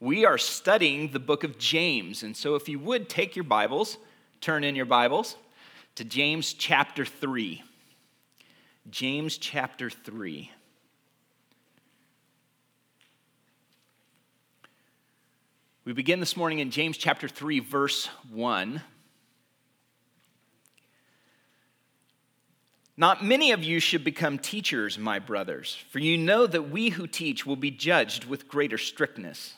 We are studying the book of James. And so, if you would take your Bibles, turn in your Bibles to James chapter 3. James chapter 3. We begin this morning in James chapter 3, verse 1. Not many of you should become teachers, my brothers, for you know that we who teach will be judged with greater strictness.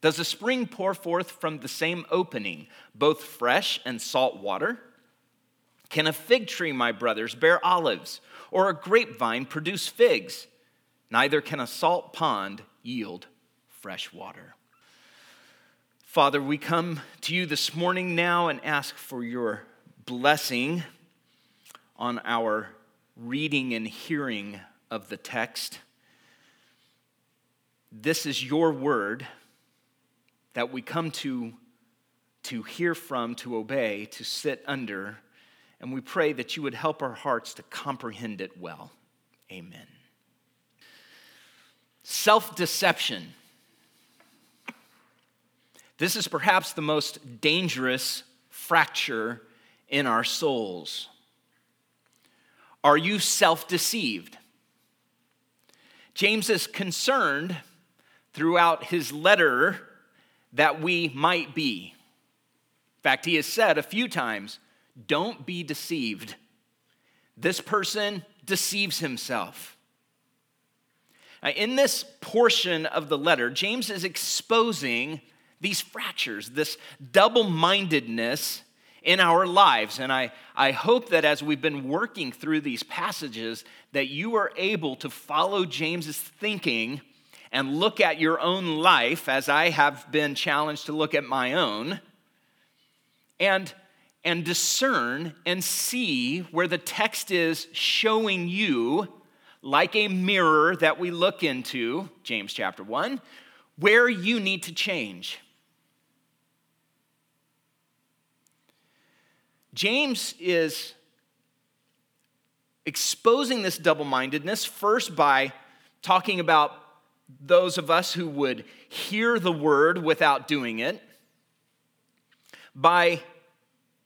Does a spring pour forth from the same opening both fresh and salt water? Can a fig tree, my brothers, bear olives, or a grapevine produce figs? Neither can a salt pond yield fresh water. Father, we come to you this morning now and ask for your blessing on our reading and hearing of the text. This is your word that we come to to hear from, to obey, to sit under, and we pray that you would help our hearts to comprehend it well. Amen. Self deception. This is perhaps the most dangerous fracture in our souls. Are you self deceived? James is concerned throughout his letter that we might be. In fact, he has said a few times, don't be deceived. This person deceives himself. Now, in this portion of the letter, James is exposing these fractures, this double mindedness in our lives. And I, I hope that as we've been working through these passages, that you are able to follow James's thinking and look at your own life as I have been challenged to look at my own and and discern and see where the text is showing you like a mirror that we look into James chapter 1 where you need to change. James is exposing this double mindedness first by talking about those of us who would hear the word without doing it, by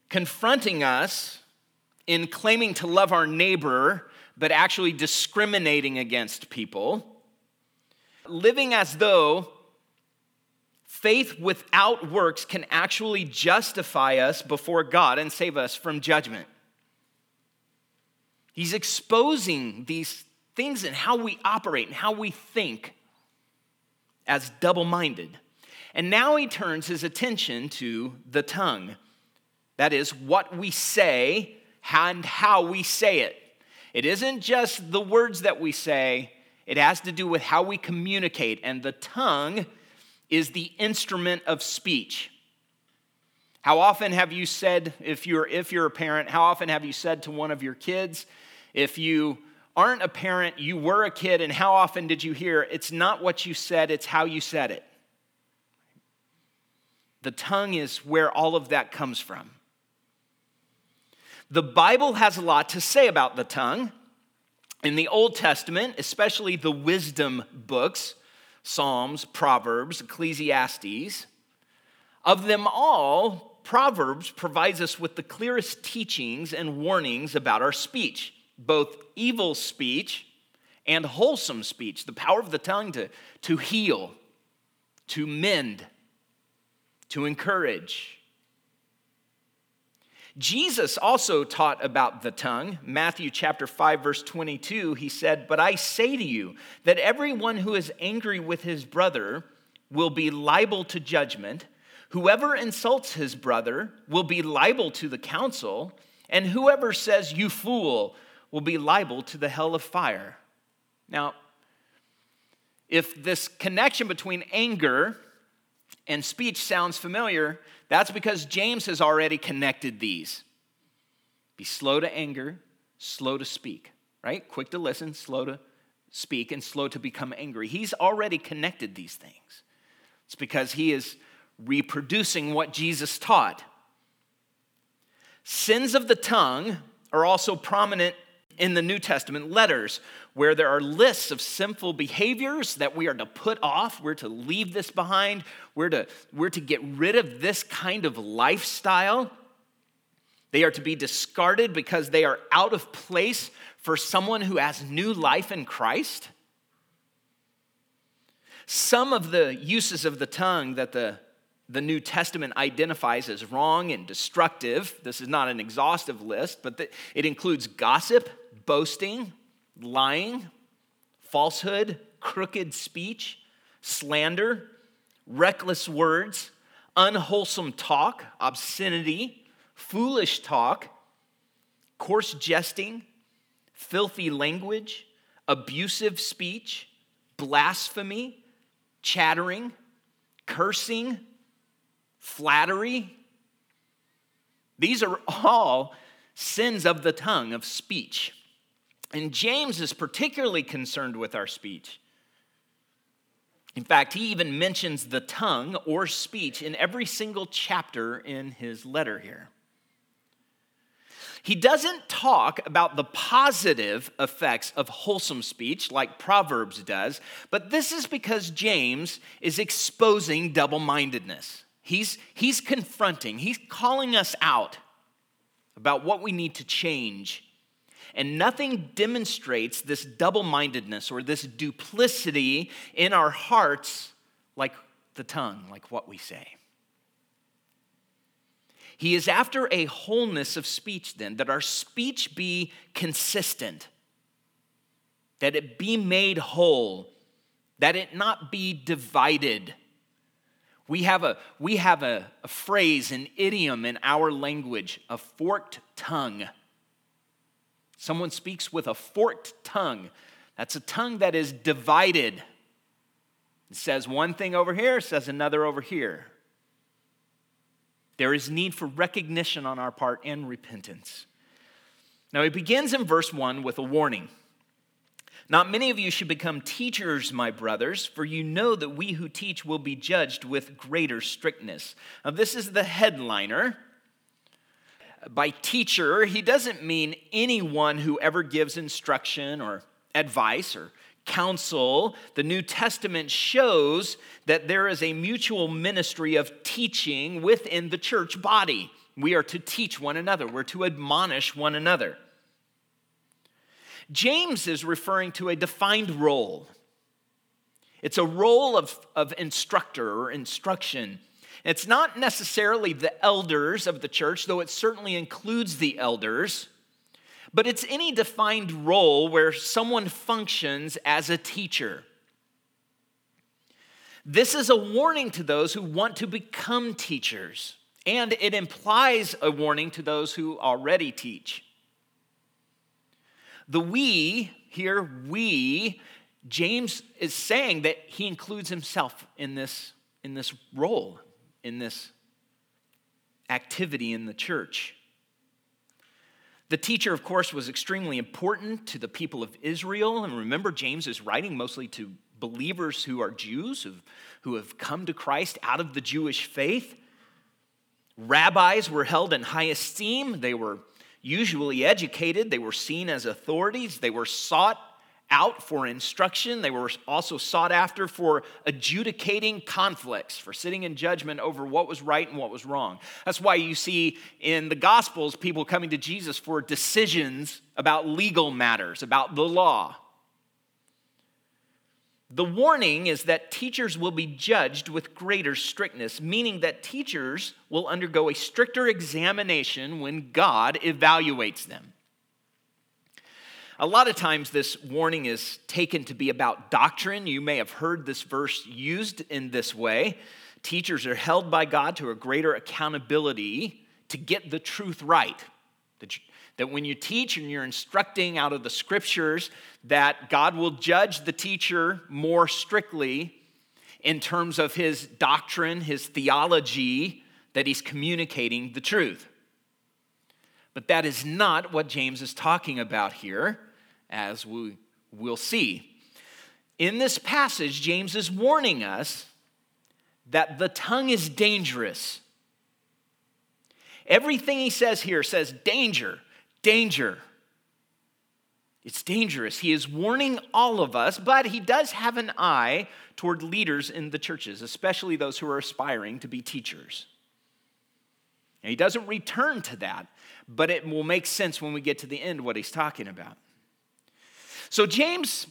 confronting us in claiming to love our neighbor, but actually discriminating against people, living as though faith without works can actually justify us before God and save us from judgment. He's exposing these things and how we operate and how we think as double minded. And now he turns his attention to the tongue. That is, what we say and how we say it. It isn't just the words that we say, it has to do with how we communicate. And the tongue is the instrument of speech. How often have you said, if you're, if you're a parent, how often have you said to one of your kids, if you aren't a parent, you were a kid, and how often did you hear, it's not what you said, it's how you said it? The tongue is where all of that comes from. The Bible has a lot to say about the tongue, In the Old Testament, especially the wisdom books, Psalms, Proverbs, Ecclesiastes, of them all, Proverbs provides us with the clearest teachings and warnings about our speech, both evil speech and wholesome speech, the power of the tongue to, to heal, to mend, to encourage. Jesus also taught about the tongue. Matthew chapter 5 verse 22, he said, "But I say to you that everyone who is angry with his brother will be liable to judgment. Whoever insults his brother will be liable to the council, and whoever says you fool will be liable to the hell of fire." Now, if this connection between anger and speech sounds familiar, that's because James has already connected these. Be slow to anger, slow to speak, right? Quick to listen, slow to speak, and slow to become angry. He's already connected these things. It's because he is reproducing what Jesus taught. Sins of the tongue are also prominent in the New Testament letters, where there are lists of sinful behaviors that we are to put off, we're to leave this behind, we're to, we're to get rid of this kind of lifestyle. They are to be discarded because they are out of place for someone who has new life in Christ. Some of the uses of the tongue that the the New Testament identifies as wrong and destructive. This is not an exhaustive list, but it includes gossip, boasting, lying, falsehood, crooked speech, slander, reckless words, unwholesome talk, obscenity, foolish talk, coarse jesting, filthy language, abusive speech, blasphemy, chattering, cursing, flattery. These are all sins of the tongue, of speech. And James is particularly concerned with our speech. In fact, he even mentions the tongue or speech in every single chapter in his letter here. He doesn't talk about the positive effects of wholesome speech like Proverbs does, but this is because James is exposing double mindedness. He's, he's confronting, he's calling us out about what we need to change. And nothing demonstrates this double mindedness or this duplicity in our hearts like the tongue, like what we say. He is after a wholeness of speech, then, that our speech be consistent, that it be made whole, that it not be divided we have a, we have a, a phrase, an idiom in our language, a forked tongue. Someone speaks with a forked tongue. That's a tongue that is divided. It says one thing over here, says another over here. There is need for recognition on our part and repentance. Now, he begins in verse 1 with a warning. Not many of you should become teachers, my brothers, for you know that we who teach will be judged with greater strictness. Now, this is the headliner. By teacher, he doesn't mean anyone who ever gives instruction or advice or counsel. The New Testament shows that there is a mutual ministry of teaching within the church body. We are to teach one another, we're to admonish one another. James is referring to a defined role. It's a role of, of instructor or instruction. It's not necessarily the elders of the church, though it certainly includes the elders, but it's any defined role where someone functions as a teacher. This is a warning to those who want to become teachers, and it implies a warning to those who already teach. The we, here, we, James is saying that he includes himself in this, in this role, in this activity in the church. The teacher, of course, was extremely important to the people of Israel. And remember, James is writing mostly to believers who are Jews, who, have come to Christ out of the Jewish faith. Rabbis were held in high esteem. They were usually educated, they were seen as authorities, they were sought out for instruction. They were also sought after for adjudicating conflicts, for sitting in judgment over what was right and what was wrong. That's why you see in the Gospels people coming to Jesus for decisions about legal matters, about the law. The warning is that teachers will be judged with greater strictness, meaning that teachers will undergo a stricter examination when God evaluates them. A lot of times, this warning is taken to be about doctrine. You may have heard this verse used in this way. Teachers are held by God to a greater accountability to get the truth right. That when you teach and you're instructing out of the scriptures, that God will judge the teacher more strictly in terms of his doctrine, his theology, that he's communicating the truth. But that is not what James is talking about here, as we will see. In this passage, James is warning us that the tongue is dangerous. Everything he says here says danger, danger. It's dangerous. He is warning all of us, but he does have an eye toward leaders in the churches, especially those who are aspiring to be teachers. And he doesn't return to that, but it will make sense when we get to the end what he's talking about. So, James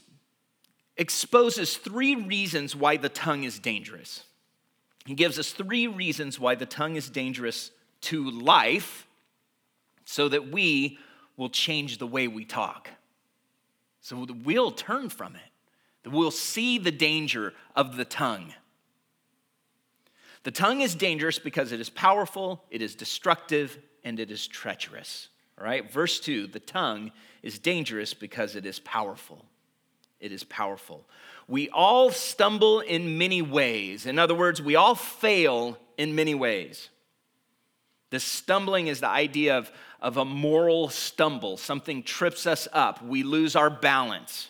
exposes three reasons why the tongue is dangerous. He gives us three reasons why the tongue is dangerous to life so that we will change the way we talk. So we'll turn from it, we'll see the danger of the tongue. The tongue is dangerous because it is powerful, it is destructive, and it is treacherous. Right, verse 2 the tongue is dangerous because it is powerful. It is powerful. We all stumble in many ways. In other words, we all fail in many ways. The stumbling is the idea of, of a moral stumble. Something trips us up, we lose our balance.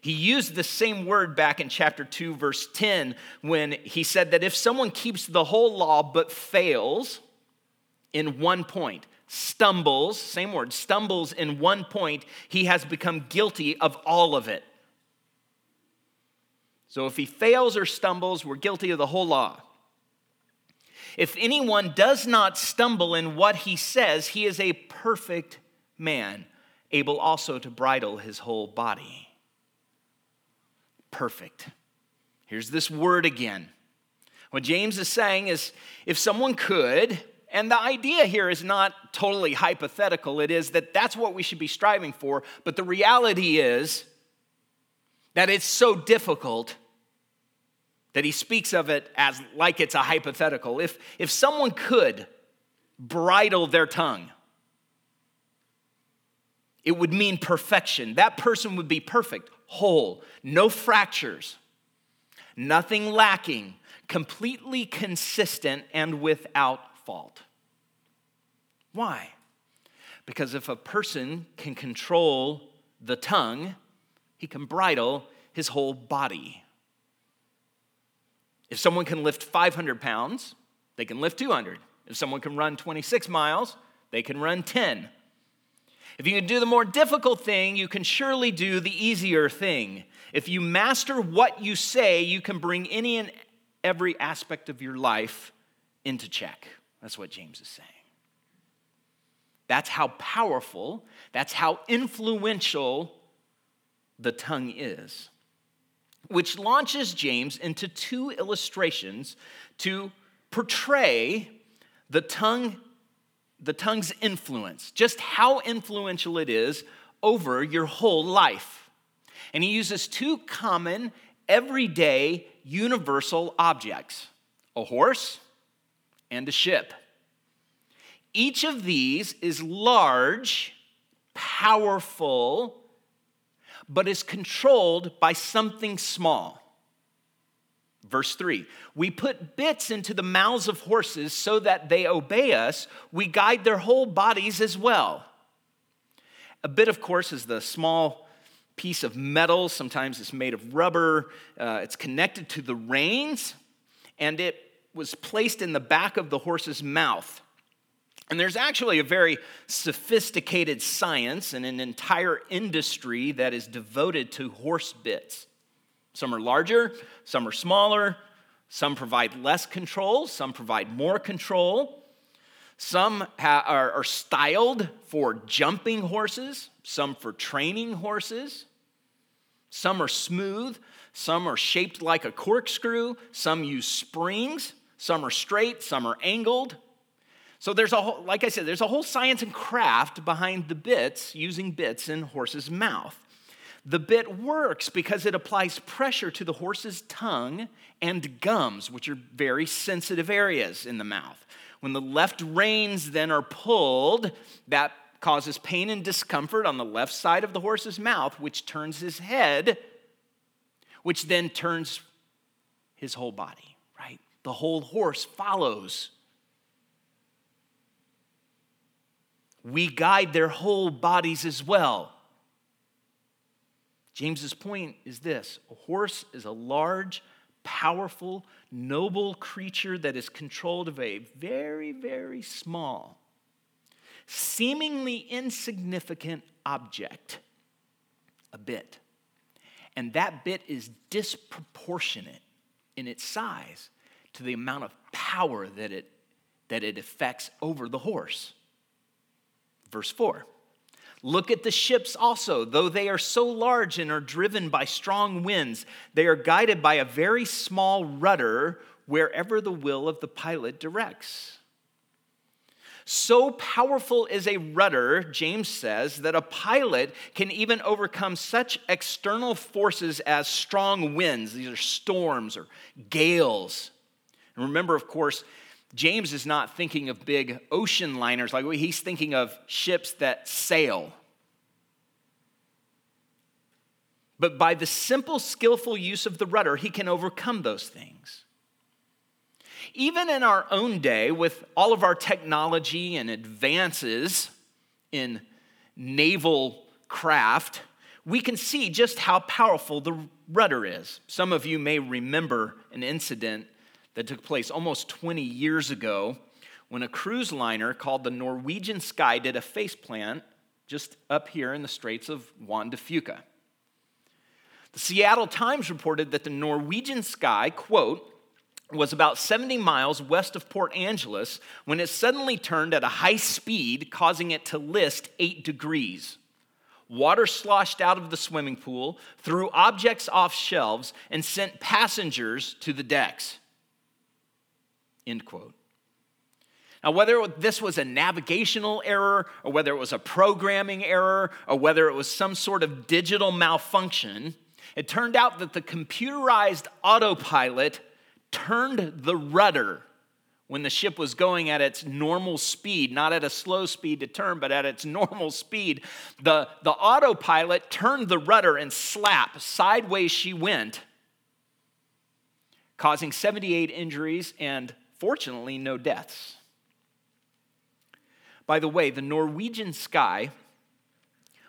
He used the same word back in chapter 2, verse 10, when he said that if someone keeps the whole law but fails in one point, stumbles, same word, stumbles in one point, he has become guilty of all of it. So if he fails or stumbles, we're guilty of the whole law. If anyone does not stumble in what he says, he is a perfect man, able also to bridle his whole body. Perfect. Here's this word again. What James is saying is if someone could, and the idea here is not totally hypothetical, it is that that's what we should be striving for, but the reality is that it's so difficult that he speaks of it as like it's a hypothetical. If, if someone could bridle their tongue, it would mean perfection. That person would be perfect, whole, no fractures, nothing lacking, completely consistent, and without fault. Why? Because if a person can control the tongue, he can bridle his whole body. If someone can lift 500 pounds, they can lift 200. If someone can run 26 miles, they can run 10. If you can do the more difficult thing, you can surely do the easier thing. If you master what you say, you can bring any and every aspect of your life into check. That's what James is saying. That's how powerful, that's how influential the tongue is which launches James into two illustrations to portray the tongue the tongue's influence, just how influential it is over your whole life. And he uses two common, everyday, universal objects a horse and a ship. Each of these is large, powerful, but is controlled by something small. Verse 3 We put bits into the mouths of horses so that they obey us. We guide their whole bodies as well. A bit, of course, is the small piece of metal. Sometimes it's made of rubber. Uh, it's connected to the reins, and it was placed in the back of the horse's mouth. And there's actually a very sophisticated science and an entire industry that is devoted to horse bits. Some are larger, some are smaller, some provide less control, some provide more control. Some ha- are, are styled for jumping horses, some for training horses. Some are smooth, some are shaped like a corkscrew, some use springs, some are straight, some are angled. So there's a whole, like I said, there's a whole science and craft behind the bits, using bits in horse's mouth. The bit works because it applies pressure to the horse's tongue and gums, which are very sensitive areas in the mouth. When the left reins then are pulled, that causes pain and discomfort on the left side of the horse's mouth, which turns his head, which then turns his whole body? The whole horse follows we guide their whole bodies as well. James's point is this a horse is a large, powerful, noble creature that is controlled of a very, very small, seemingly insignificant object, a bit. And that bit is disproportionate in its size to the amount of power that it, that it affects over the horse. Verse 4 Look at the ships also. Though they are so large and are driven by strong winds, they are guided by a very small rudder wherever the will of the pilot directs. So powerful is a rudder, James says, that a pilot can even overcome such external forces as strong winds. These are storms or gales. And remember, of course, James is not thinking of big ocean liners like he's thinking of ships that sail. But by the simple, skillful use of the rudder, he can overcome those things. Even in our own day, with all of our technology and advances in naval craft, we can see just how powerful the rudder is. Some of you may remember an incident that took place almost 20 years ago when a cruise liner called the Norwegian Sky did a faceplant just up here in the Straits of Juan de Fuca. The Seattle Times reported that the Norwegian Sky, quote, was about 70 miles west of Port Angeles when it suddenly turned at a high speed, causing it to list eight degrees. Water sloshed out of the swimming pool, threw objects off shelves, and sent passengers to the decks. End quote. Now, whether this was a navigational error, or whether it was a programming error, or whether it was some sort of digital malfunction, it turned out that the computerized autopilot turned the rudder when the ship was going at its normal speed, not at a slow speed to turn, but at its normal speed. The, the autopilot turned the rudder and slap, sideways she went, causing 78 injuries and Fortunately, no deaths. By the way, the Norwegian Sky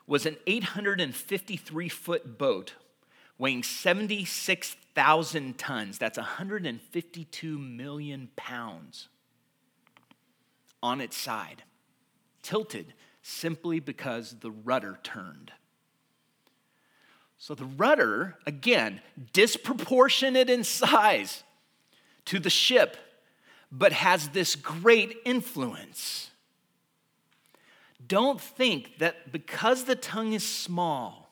was an 853 foot boat weighing 76,000 tons. That's 152 million pounds on its side, tilted simply because the rudder turned. So the rudder, again, disproportionate in size to the ship but has this great influence. Don't think that because the tongue is small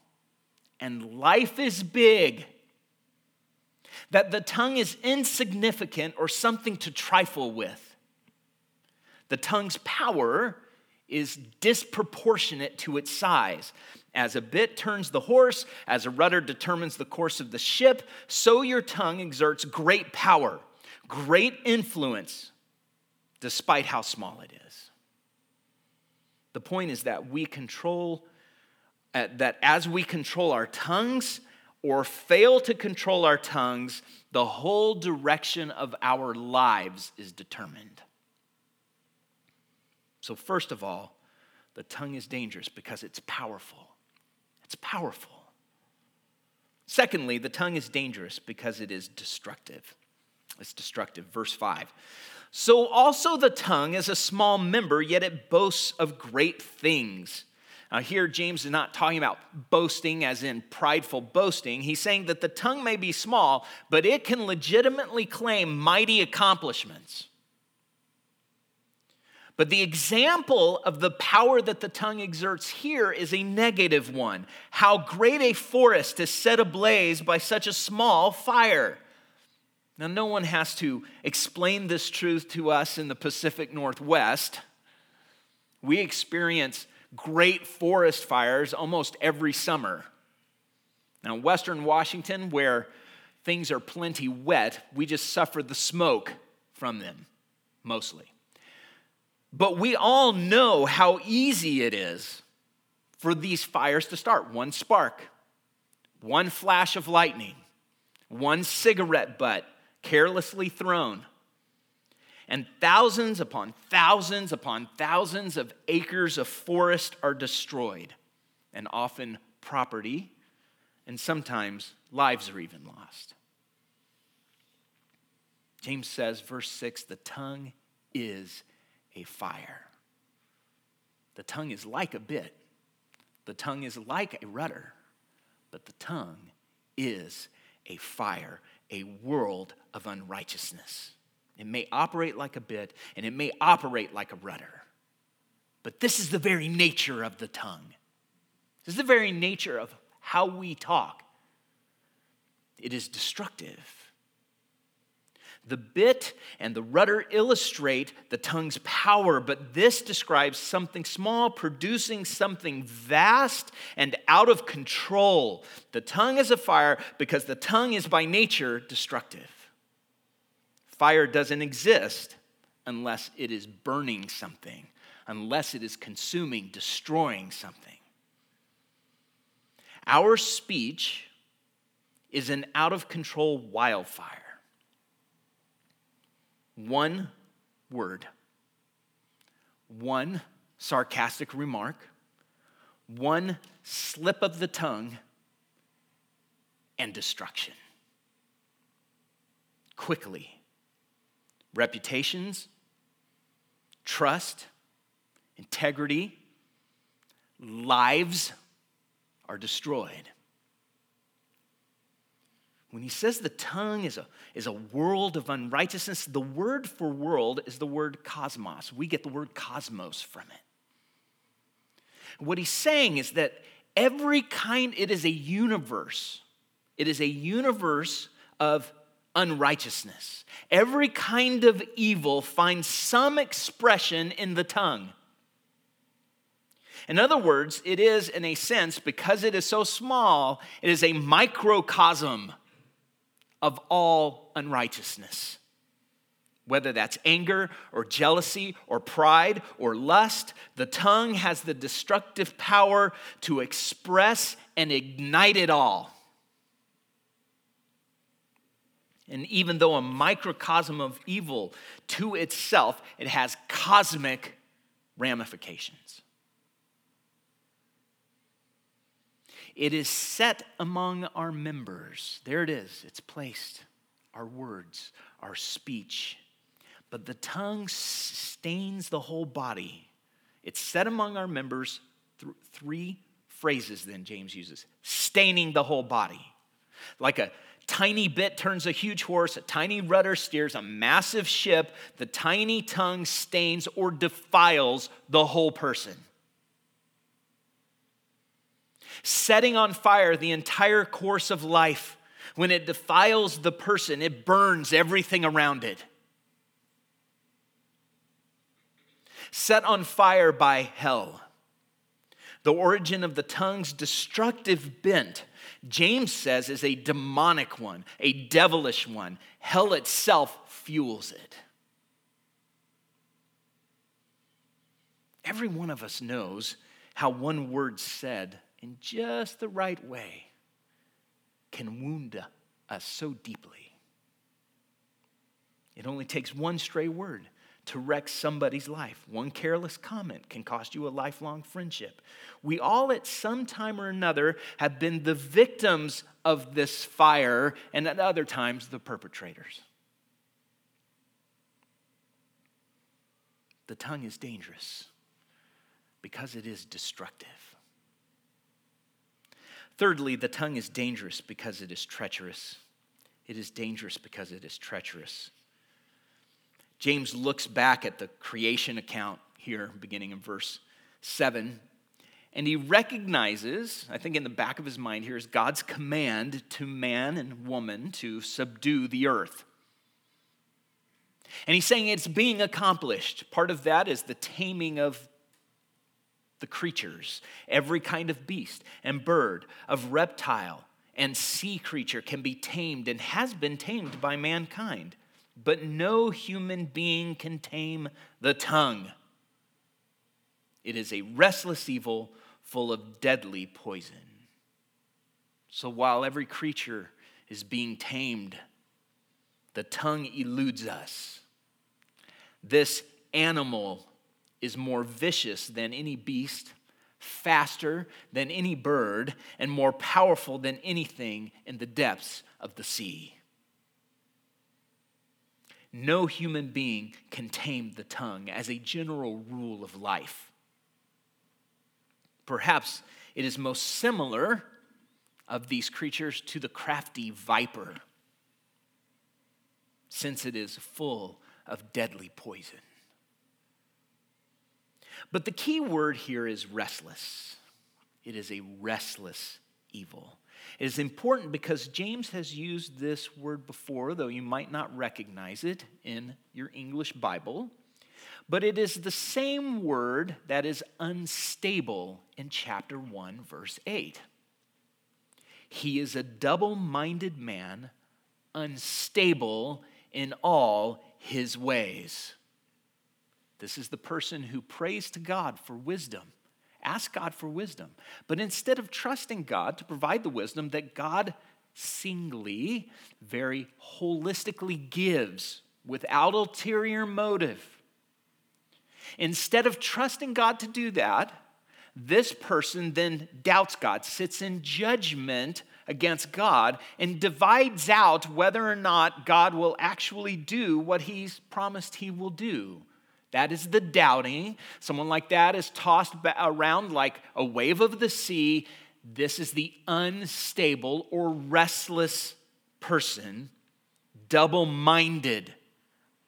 and life is big, that the tongue is insignificant or something to trifle with. The tongue's power is disproportionate to its size. As a bit turns the horse, as a rudder determines the course of the ship, so your tongue exerts great power great influence despite how small it is. The point is that we control, uh, that as we control our tongues or fail to control our tongues, the whole direction of our lives is determined. So, first of all, the tongue is dangerous because it's powerful. It's powerful. Secondly, the tongue is dangerous because it is destructive. It's destructive. Verse 5 So also the tongue is a small member, yet it boasts of great things. Now, here, James is not talking about boasting as in prideful boasting. He's saying that the tongue may be small, but it can legitimately claim mighty accomplishments. But the example of the power that the tongue exerts here is a negative one. How great a forest is set ablaze by such a small fire. Now, no one has to explain this truth to us in the Pacific Northwest. We experience great forest fires almost every summer. Now, Western Washington, where things are plenty wet, we just suffer the smoke from them mostly. But we all know how easy it is for these fires to start. One spark, one flash of lightning, one cigarette butt carelessly thrown. And thousands upon thousands upon thousands of acres of forest are destroyed, and often property, and sometimes lives are even lost. James says, verse 6 the tongue is a fire. The tongue is like a bit, the tongue is like a rudder, but the tongue is a fire, a world of unrighteousness. It may operate like a bit and it may operate like a rudder, but this is the very nature of the tongue. This is the very nature of how we talk. It is destructive. The bit and the rudder illustrate the tongue's power, but this describes something small producing something vast and out of control. The tongue is a fire because the tongue is by nature destructive. Fire doesn't exist unless it is burning something, unless it is consuming, destroying something. Our speech is an out of control wildfire one word, one sarcastic remark, one slip of the tongue, and destruction. Quickly. Reputations, trust, integrity, lives are destroyed. When he says the tongue is a, is a world of unrighteousness, the word for world is the word cosmos. We get the word cosmos from it. What he's saying is that every kind, it is a universe. It is a universe of unrighteousness. Every kind of evil finds some expression in the tongue. In other words, it is, in a sense, because it is so small, it is a microcosm of all unrighteousness. Whether that's anger or jealousy or pride or lust, the tongue has the destructive power to express and ignite it all. And even though a microcosm of evil to itself, it has cosmic ramifications. It is set among our members. There it is, it's placed. Our words, our speech. But the tongue stains the whole body. It's set among our members. Th- three phrases then James uses staining the whole body. Like a tiny bit turns a huge horse, a tiny rudder steers a massive ship, the tiny tongue stains or defiles the whole person setting on fire the entire course of life. When it defiles the person, it burns everything around it. Set on fire by hell. The origin of the tongue's destructive bent, James says, is a demonic one, a devilish one. Hell itself fuels it. Every one of us knows how one word said in just the right way can wound us so deeply. It only takes one stray word to wreck somebody's life. One careless comment can cost you a lifelong friendship. We all, at some time or another, have been the victims of this fire, and at other times, the perpetrators. the tongue is dangerous because it is destructive. Thirdly, the tongue is dangerous because it is treacherous. It is dangerous because it is treacherous. James looks back at the creation account here, beginning in verse 7, and he recognizes, I think in the back of his mind here, is God's command to man and woman to subdue the earth. And he's saying it's being accomplished. Part of that is the taming of the creatures, every kind of beast and bird, of reptile and sea creature can be tamed and has been tamed by mankind. But no human being can tame the tongue. It is a restless evil full of deadly poison. So while every creature is being tamed, the tongue eludes us. This animal is more vicious than any beast, faster than any bird, and more powerful than anything in the depths of the sea. No human being can tame the tongue as a general rule of life. Perhaps it is most similar of these creatures to the crafty viper, since it is full of deadly poison. But the key word here is restless. It is a restless evil. It is important because James has used this word before, though you might not recognize it in your English Bible. But it is the same word that is unstable in chapter 1, verse 8. He is a double minded man, unstable in all his ways. This is the person who prays to God for wisdom. Ask God for wisdom. But instead of trusting God to provide the wisdom that God singly, very holistically gives without ulterior motive, instead of trusting God to do that, this person then doubts God, sits in judgment against God, and divides out whether or not God will actually do what he's promised he will do. That is the doubting. Someone like that is tossed around like a wave of the sea. This is the unstable or restless person, double minded,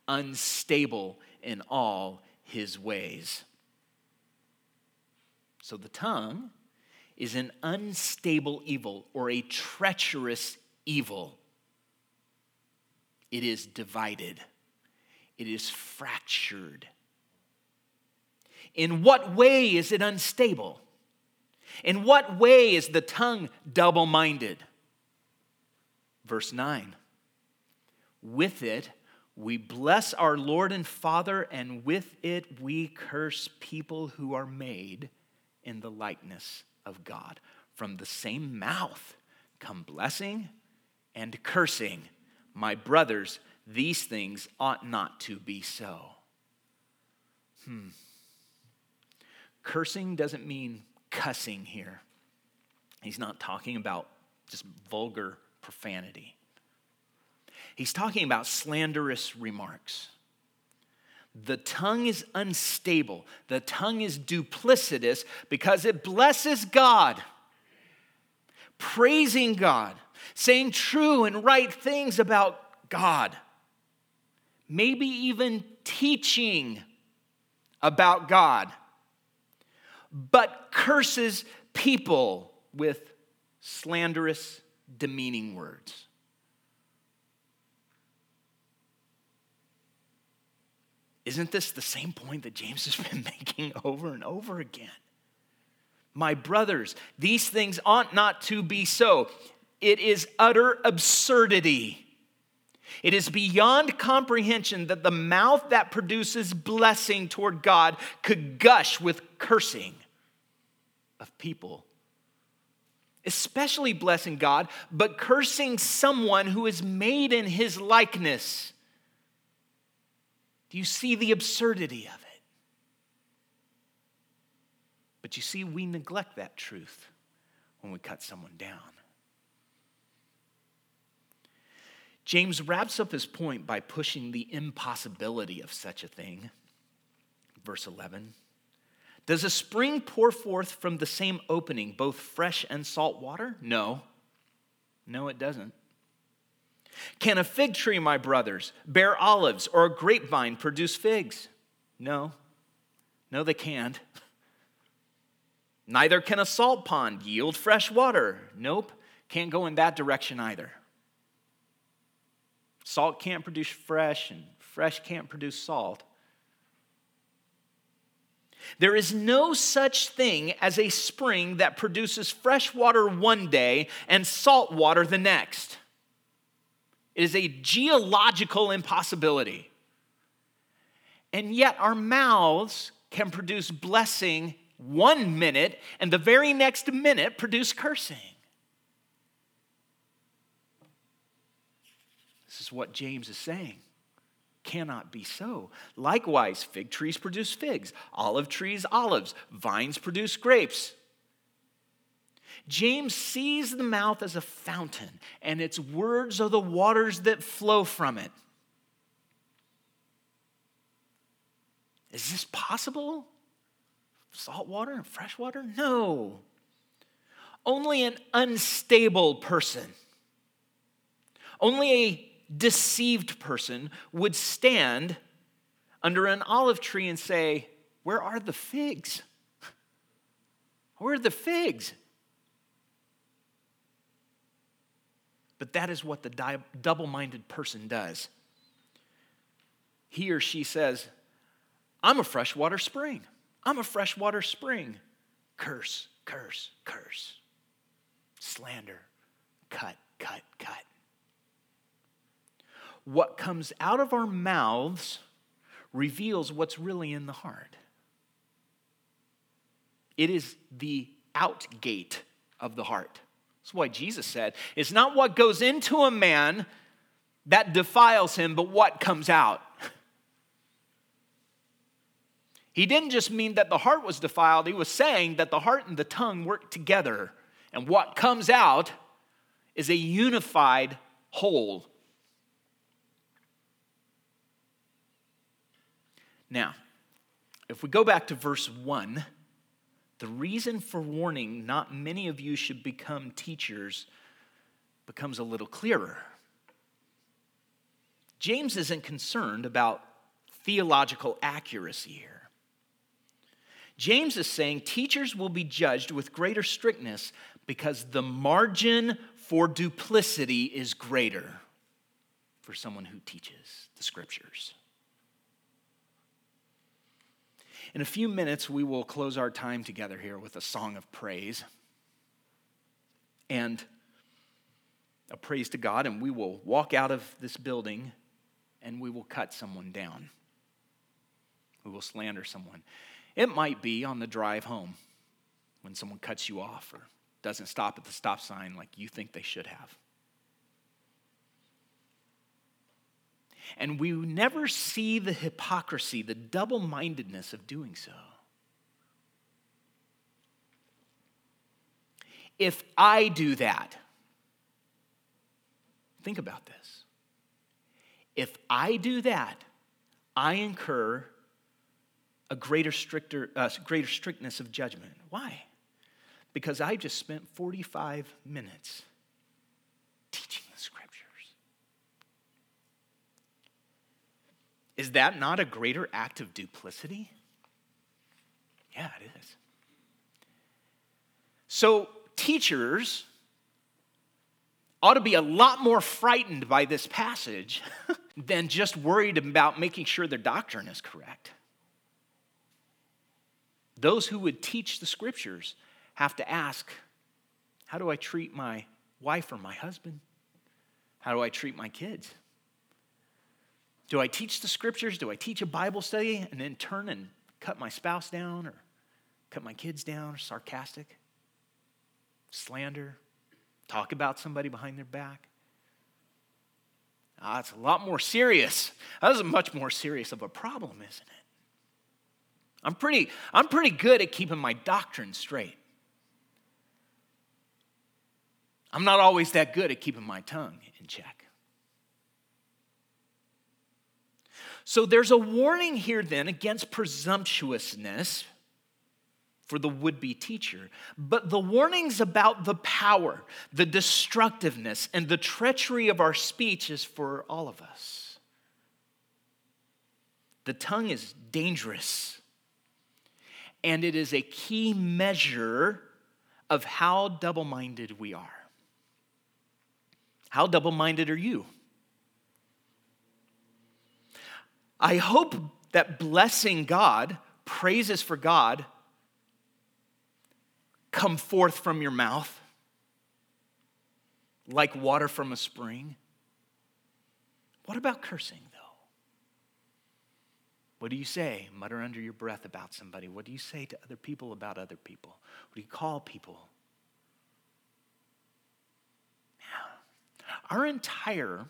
unstable in all his ways. So the tongue is an unstable evil or a treacherous evil. It is divided it is fractured. In what way is it unstable? In what way is the tongue double minded? Verse 9 With it, we bless our Lord and Father, and with it, we curse people who are made in the likeness of God. From the same mouth come blessing and cursing. My brothers, these things ought not to be so. Hmm. Cursing doesn't mean cussing here. He's not talking about just vulgar profanity. He's talking about slanderous remarks. The tongue is unstable. The tongue is duplicitous because it blesses God, praising God, saying true and right things about God maybe even teaching about God, but curses people with slanderous, demeaning words. Isn't this the same point that James has been making over and over again? My brothers, these things ought not to be so. It is utter absurdity it is beyond comprehension that the mouth that produces blessing toward God could gush with cursing of people. Especially blessing God, but cursing someone who is made in his likeness. Do you see the absurdity of it? But you see, we neglect that truth when we cut someone down. James wraps up his point by pushing the impossibility of such a thing. Verse 11 Does a spring pour forth from the same opening both fresh and salt water? No. No, it doesn't. Can a fig tree, my brothers, bear olives, or a grapevine produce figs? No. No, they can't. Neither can a salt pond yield fresh water. Nope, can't go in that direction either. Salt can't produce fresh, and fresh can't produce salt. There is no such thing as a spring that produces fresh water one day and salt water the next. It is a geological impossibility. And yet, our mouths can produce blessing one minute and the very next minute produce cursing. This is what James is saying. Cannot be so. Likewise, fig trees produce figs, olive trees, olives, vines produce grapes. James sees the mouth as a fountain, and its words are the waters that flow from it. Is this possible? Salt water and fresh water? No. Only an unstable person, only a deceived person would stand under an olive tree and say, Where are the figs? Where are the figs? But that is what the di- double minded person does. He or she says, I'm a freshwater spring. I'm a freshwater spring. Curse, curse, curse. Slander, cut, cut, cut. What comes out of our mouths reveals what's really in the heart. It is the out gate of the heart. That's why Jesus said, It's not what goes into a man that defiles him, but what comes out. He didn't just mean that the heart was defiled, he was saying that the heart and the tongue work together. And what comes out is a unified whole. Now, if we go back to verse 1, the reason for warning not many of you should become teachers becomes a little clearer. James isn't concerned about theological accuracy here. James is saying teachers will be judged with greater strictness because the margin for duplicity is greater for someone who teaches the scriptures. In a few minutes, we will close our time together here with a song of praise and a praise to God, and we will walk out of this building and we will cut someone down. We will slander someone. It might be on the drive home when someone cuts you off or doesn't stop at the stop sign like you think they should have. And we never see the hypocrisy, the double mindedness of doing so. If I do that, think about this. If I do that, I incur a greater, stricter, uh, greater strictness of judgment. Why? Because I just spent 45 minutes teaching the scriptures. Is that not a greater act of duplicity? Yeah, it is. So, teachers ought to be a lot more frightened by this passage than just worried about making sure their doctrine is correct. Those who would teach the scriptures have to ask how do I treat my wife or my husband? How do I treat my kids? Do I teach the scriptures? Do I teach a Bible study and then turn and cut my spouse down or cut my kids down or sarcastic? Slander? Talk about somebody behind their back? Ah, it's a lot more serious. That is much more serious of a problem, isn't it? I'm pretty, I'm pretty good at keeping my doctrine straight. I'm not always that good at keeping my tongue in check. So there's a warning here then against presumptuousness for the would be teacher, but the warnings about the power, the destructiveness, and the treachery of our speech is for all of us. The tongue is dangerous, and it is a key measure of how double minded we are. How double minded are you? I hope that blessing God, praises for God, come forth from your mouth like water from a spring. What about cursing, though? What do you say? Mutter under your breath about somebody. What do you say to other people about other people? What do you call people? Our entire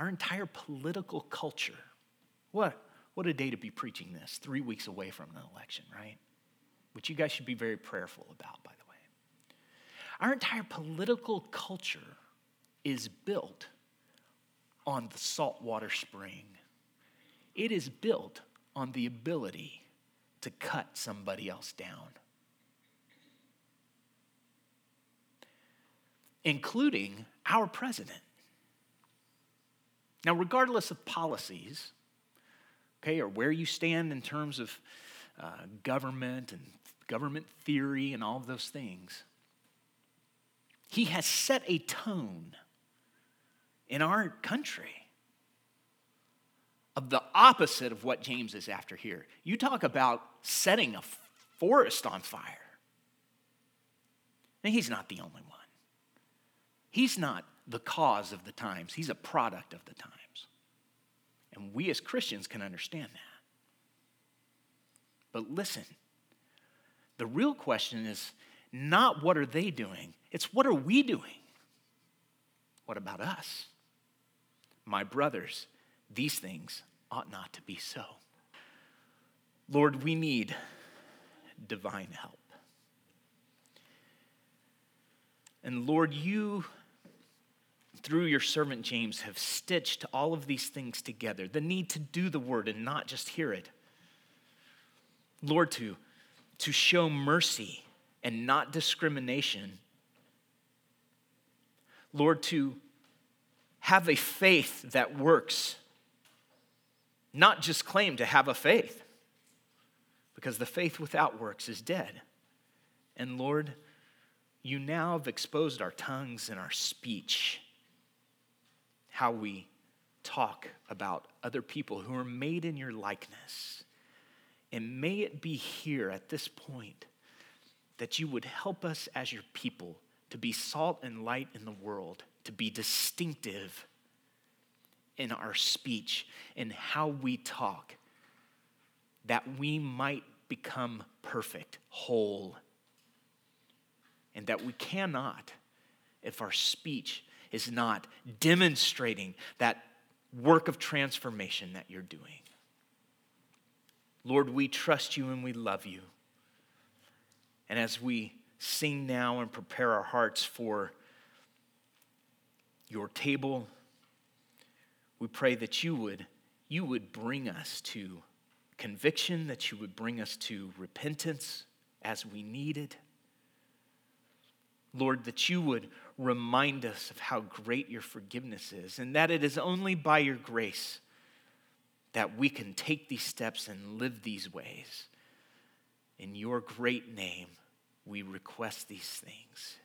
our entire political culture. What, what a day to be preaching this, three weeks away from an election, right? Which you guys should be very prayerful about, by the way. Our entire political culture is built on the saltwater spring, it is built on the ability to cut somebody else down. Including our president. Now, regardless of policies, okay, or where you stand in terms of uh, government and government theory and all of those things, he has set a tone in our country of the opposite of what James is after here. You talk about setting a forest on fire. And he's not the only one. He's not the cause of the times, he's a product of the times. And we as Christians can understand that. But listen, the real question is not what are they doing, it's what are we doing? What about us? My brothers, these things ought not to be so. Lord, we need divine help. And Lord, you through your servant James, have stitched all of these things together the need to do the word and not just hear it. Lord, to, to show mercy and not discrimination. Lord, to have a faith that works, not just claim to have a faith, because the faith without works is dead. And Lord, you now have exposed our tongues and our speech how we talk about other people who are made in your likeness. And may it be here at this point that you would help us as your people to be salt and light in the world, to be distinctive in our speech and how we talk, that we might become perfect, whole, and that we cannot, if our speech is not demonstrating that work of transformation that you're doing. Lord, we trust you and we love you. And as we sing now and prepare our hearts for your table, we pray that you would, you would bring us to conviction, that you would bring us to repentance as we need it. Lord, that you would remind us of how great your forgiveness is, and that it is only by your grace that we can take these steps and live these ways. In your great name, we request these things.